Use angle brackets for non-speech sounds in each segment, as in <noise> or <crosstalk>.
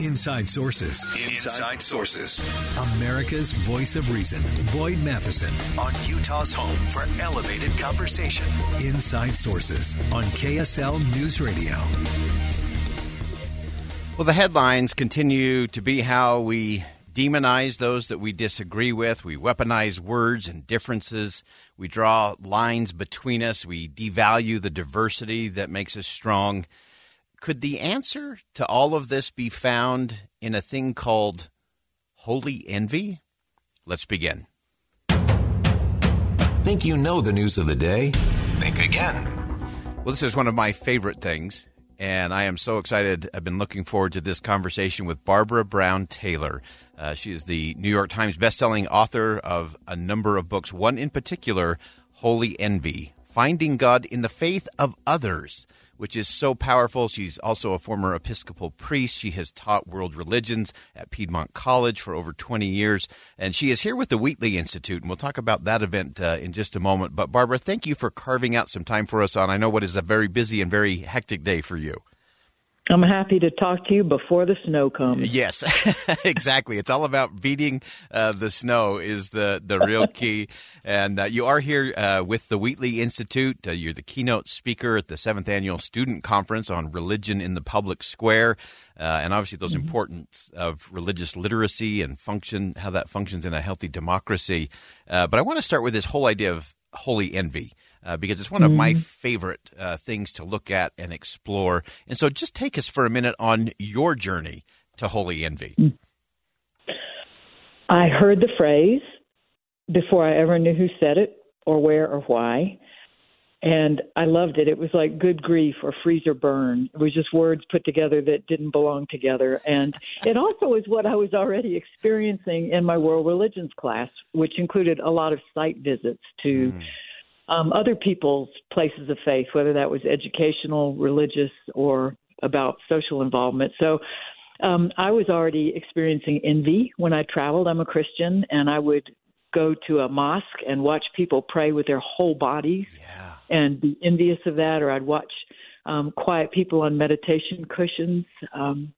Inside Sources. Inside Sources. America's Voice of Reason. Boyd Matheson on Utah's home for elevated conversation. Inside Sources on KSL News Radio. Well, the headlines continue to be how we demonize those that we disagree with. We weaponize words and differences. We draw lines between us. We devalue the diversity that makes us strong. Could the answer to all of this be found in a thing called holy envy? Let's begin. Think you know the news of the day? Think again. Well, this is one of my favorite things, and I am so excited. I've been looking forward to this conversation with Barbara Brown Taylor. Uh, she is the New York Times bestselling author of a number of books, one in particular, Holy Envy Finding God in the Faith of Others which is so powerful. She's also a former Episcopal priest. She has taught world religions at Piedmont College for over 20 years. And she is here with the Wheatley Institute. And we'll talk about that event uh, in just a moment. But Barbara, thank you for carving out some time for us on, I know what is a very busy and very hectic day for you. I'm happy to talk to you before the snow comes. Yes, <laughs> exactly. It's all about beating uh, the snow is the, the real <laughs> key. and uh, you are here uh, with the Wheatley Institute. Uh, you're the keynote speaker at the seventh annual student conference on religion in the public square, uh, and obviously those mm-hmm. importance of religious literacy and function, how that functions in a healthy democracy. Uh, but I want to start with this whole idea of holy envy uh, because it's one of my mm-hmm. favorite uh, things to look at and explore. And so, just take us for a minute on your journey to holy envy. I heard the phrase before I ever knew who said it or where or why. And I loved it. It was like good grief or freeze or burn. It was just words put together that didn't belong together. And it also is what I was already experiencing in my world religions class, which included a lot of site visits to mm um, other people's places of faith, whether that was educational, religious, or about social involvement. So um, I was already experiencing envy when I traveled. I'm a Christian, and I would go to a mosque and watch people pray with their whole bodies yeah. and be envious of that, or I'd watch um, quiet people on meditation cushions. Um,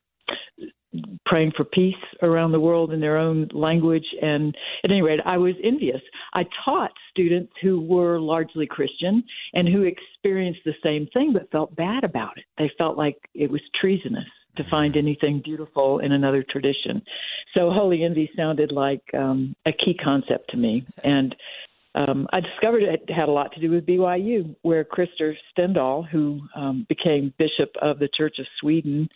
praying for peace around the world in their own language. And at any rate, I was envious. I taught students who were largely Christian and who experienced the same thing but felt bad about it. They felt like it was treasonous to find anything beautiful in another tradition. So holy envy sounded like um, a key concept to me. And um, I discovered it had a lot to do with BYU, where Krister Stendahl, who um, became Bishop of the Church of Sweden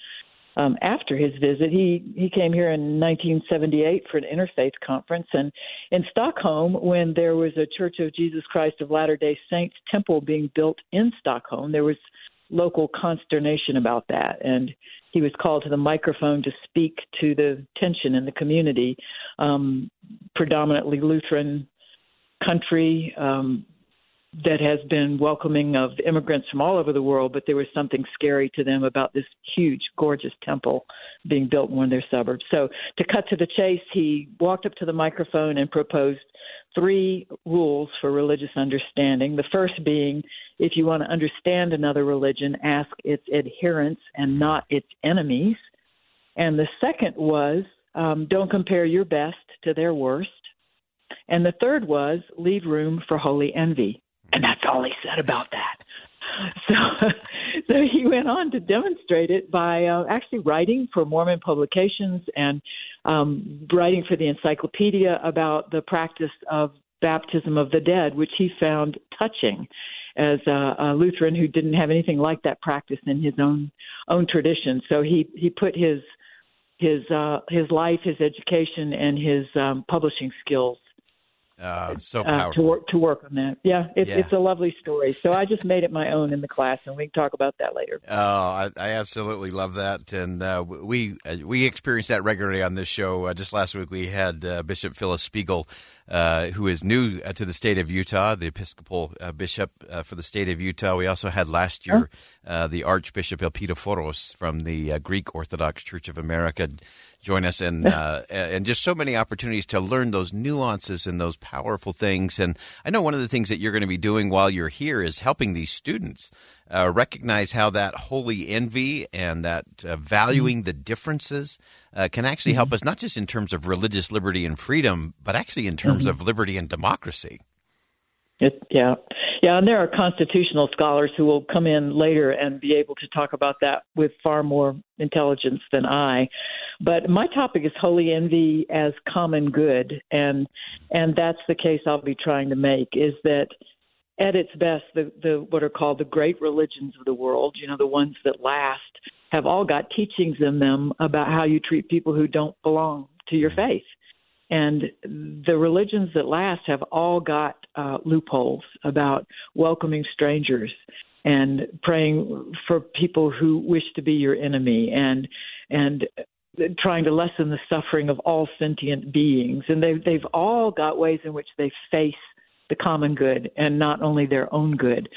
um, after his visit. He he came here in 1978 for an interfaith conference, and in Stockholm, when there was a Church of Jesus Christ of Latter Day Saints temple being built in Stockholm, there was local consternation about that, and he was called to the microphone to speak to the tension in the community, um, predominantly Lutheran country. Um, that has been welcoming of immigrants from all over the world, but there was something scary to them about this huge, gorgeous temple being built in one of their suburbs. So, to cut to the chase, he walked up to the microphone and proposed three rules for religious understanding. The first being if you want to understand another religion, ask its adherents and not its enemies. And the second was um, don't compare your best to their worst. And the third was leave room for holy envy. And that's all he said about that. So, <laughs> so he went on to demonstrate it by uh, actually writing for Mormon publications and um, writing for the encyclopedia about the practice of baptism of the dead, which he found touching as a, a Lutheran who didn't have anything like that practice in his own own tradition. So he he put his his uh, his life, his education, and his um, publishing skills Uh, so uh, to work to work on that. Yeah, it's Yeah. it's a lovely story. So I just made it my own in the class, and we can talk about that later. Oh, I, I absolutely love that, and uh, we uh, we experience that regularly on this show. Uh, just last week, we had uh, Bishop Phyllis Spiegel, uh, who is new uh, to the state of Utah, the Episcopal uh, bishop uh, for the state of Utah. We also had last year uh, the Archbishop Elpidophoros from the uh, Greek Orthodox Church of America join us, and <laughs> uh, and just so many opportunities to learn those nuances and those powerful things. And I know one of the things that you're going to be doing while you're here is helping these students uh, recognize how that holy envy and that uh, valuing the differences uh, can actually help us not just in terms of religious liberty and freedom, but actually in terms of liberty and democracy. It, yeah, yeah, and there are constitutional scholars who will come in later and be able to talk about that with far more intelligence than I. But my topic is holy envy as common good, and and that's the case I'll be trying to make is that at its best, the, the what are called the great religions of the world, you know, the ones that last, have all got teachings in them about how you treat people who don't belong to your faith. And the religions that last have all got uh, loopholes about welcoming strangers and praying for people who wish to be your enemy and and trying to lessen the suffering of all sentient beings. And they've they've all got ways in which they face the common good and not only their own good.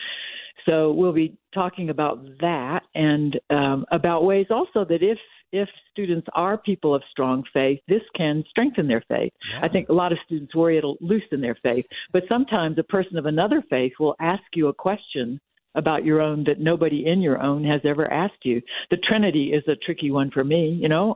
So we'll be talking about that and um, about ways also that if if students are people of strong faith, this can strengthen their faith. I think a lot of students worry it'll loosen their faith, but sometimes a person of another faith will ask you a question about your own that nobody in your own has ever asked you. The Trinity is a tricky one for me. You know,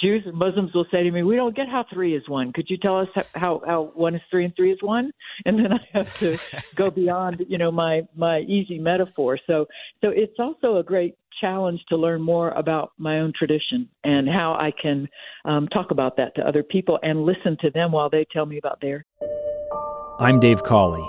Jews and Muslims will say to me, "We don't get how three is one. Could you tell us how how one is three and three is one?" And then I have to go <laughs> beyond, you know, my my easy metaphor. So so it's also a great challenge to learn more about my own tradition and how I can um, talk about that to other people and listen to them while they tell me about theirs. I'm Dave Cawley,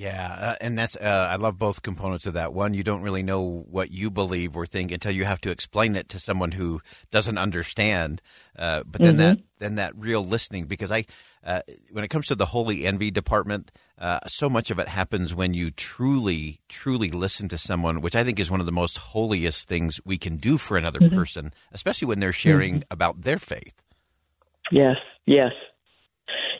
Yeah, uh, and that's uh, I love both components of that. One, you don't really know what you believe or think until you have to explain it to someone who doesn't understand. Uh, but then that then that real listening, because I uh, when it comes to the holy envy department, uh, so much of it happens when you truly truly listen to someone, which I think is one of the most holiest things we can do for another person, especially when they're sharing about their faith. Yes, yes.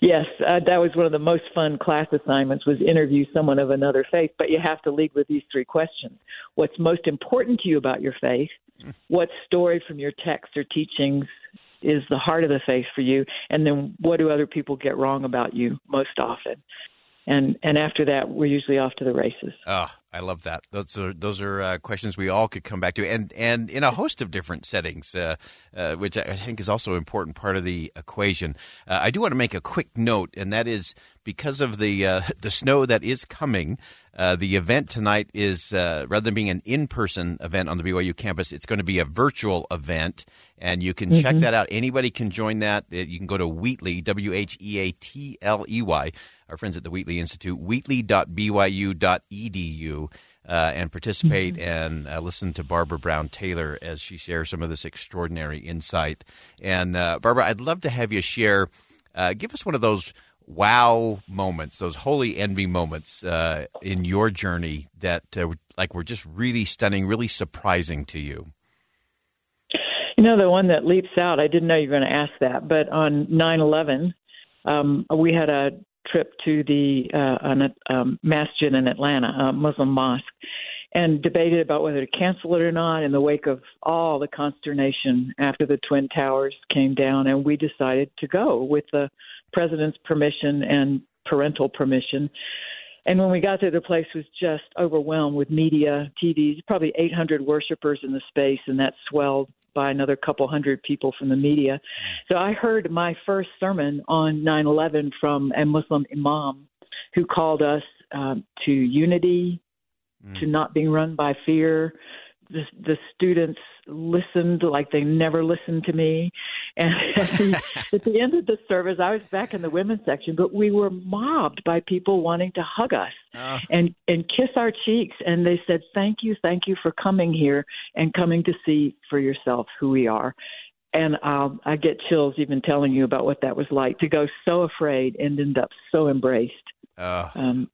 Yes, uh, that was one of the most fun class assignments was interview someone of another faith, but you have to lead with these three questions. What's most important to you about your faith? What story from your text or teachings is the heart of the faith for you? And then what do other people get wrong about you most often? And and after that, we're usually off to the races. Oh, I love that. Those are those are uh, questions we all could come back to, and and in a host of different settings, uh, uh, which I think is also an important part of the equation. Uh, I do want to make a quick note, and that is because of the uh, <laughs> the snow that is coming. Uh, the event tonight is uh, rather than being an in-person event on the BYU campus, it's going to be a virtual event, and you can check that out. Anybody can join that. You can go to Wheatley, W H E A T L E Y, our friends at the Wheatley Institute, wheatley.byu.edu, uh, and participate and uh, listen to Barbara Brown Taylor as she shares some of this extraordinary insight. And uh, Barbara, I'd love to have you share, uh, give us one of those wow moments, those holy envy moments uh, in your journey that uh, like were just really stunning, really surprising to you. You know, the one that leaps out, I didn't know you were going to ask that, but on 9 11, um, we had a trip to the uh, an, um, masjid in Atlanta, a Muslim mosque, and debated about whether to cancel it or not in the wake of all the consternation after the Twin Towers came down. And we decided to go with the president's permission and parental permission. And when we got there, the place was just overwhelmed with media, TVs, probably 800 worshipers in the space, and that swelled by another couple hundred people from the media. So I heard my first sermon on 9 11 from a Muslim imam who called us um, to unity, mm. to not being run by fear. The, the students listened like they never listened to me. And <laughs> at the, at the end of the service, I was back in the women's section, but we were mobbed by people wanting to hug us uh. and and kiss our cheeks. And they said, "Thank you, thank you for coming here and coming to see for yourself who we are." And um, I get chills even telling you about what that was like to go so afraid and end up so embraced. Uh, um,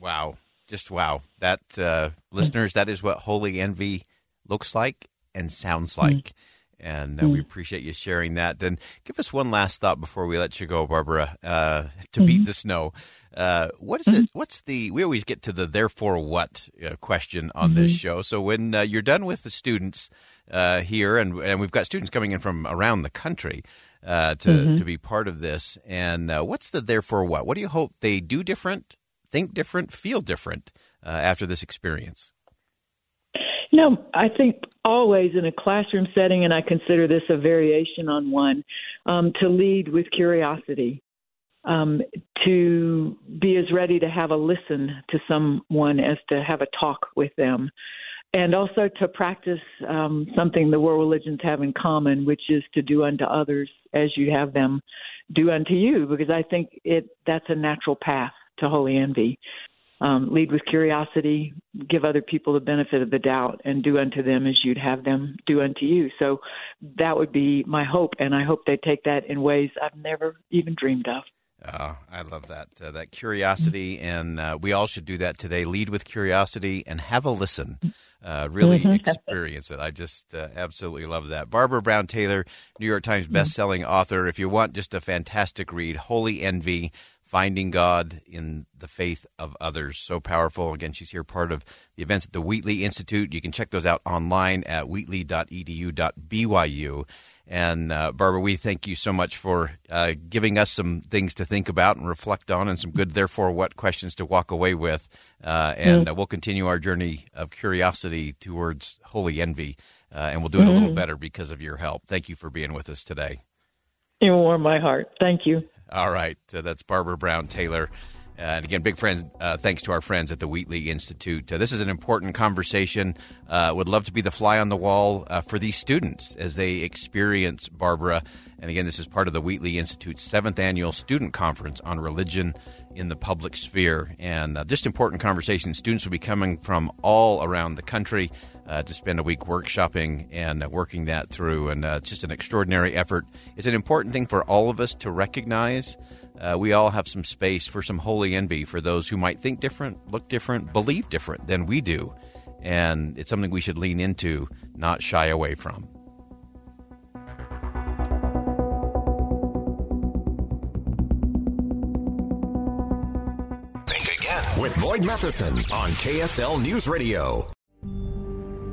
wow, just wow! That uh, listeners, that is what holy envy looks like and sounds mm. like. And uh, mm. we appreciate you sharing that. Then give us one last thought before we let you go, Barbara, uh, to mm-hmm. beat the snow. Uh, what is mm-hmm. it? What's the? We always get to the therefore what uh, question on mm-hmm. this show. So when uh, you're done with the students uh, here, and and we've got students coming in from around the country to mm-hmm. to be part of this, and what's the therefore what? What do you hope they do different, think different, feel different after this experience? Know, I think always in a classroom setting, and I consider this a variation on one, um, to lead with curiosity, um, to be as ready to have a listen to someone as to have a talk with them, and also to practice um, something the world religions have in common, which is to do unto others as you have them do unto you, because I think it that's a natural path to holy envy um, lead with curiosity, give other people the benefit of the doubt, and do unto them as you'd have them do unto you. So that would be my hope, and I hope they take that in ways I've never even dreamed of. Oh, I love that uh, that curiosity, and uh, we all should do that today. Lead with curiosity and have a listen. Uh, really <laughs> mm-hmm. experience it. I just uh, absolutely love that. Barbara Brown Taylor, New York Times mm-hmm. best-selling author. If you want just a fantastic read, Holy Envy finding God in the faith of others. So powerful. Again, she's here part of the events at the Wheatley Institute. You can check those out online at wheatley.edu.byu. And uh, Barbara, we thank you so much for uh, giving us some things to think about and reflect on, and some good, therefore, what questions to walk away with. Uh, and mm-hmm. we'll continue our journey of curiosity towards holy envy, uh, and we'll do it mm-hmm. a little mm-hmm. better because of your help. Thank you for being with us today. You warm my heart. Thank you. All right. Uh, that's Barbara Brown Taylor. Uh, and again, big friends, uh, thanks to our friends at the Wheatley Institute. Uh, this is an important conversation. Uh, would love to be the fly on the wall uh, for these students as they experience Barbara. And again, this is part of the Wheatley Institute's seventh annual student conference on religion in the public sphere. And uh, just important conversation. Students will be coming from all around the country uh, to spend a week workshopping and uh, working that through. And uh, it's just an extraordinary effort. It's an important thing for all of us to recognize. Uh, we all have some space for some holy envy for those who might think different, look different, believe different than we do. And it's something we should lean into, not shy away from. Think again with Boyd Matheson on KSL News Radio.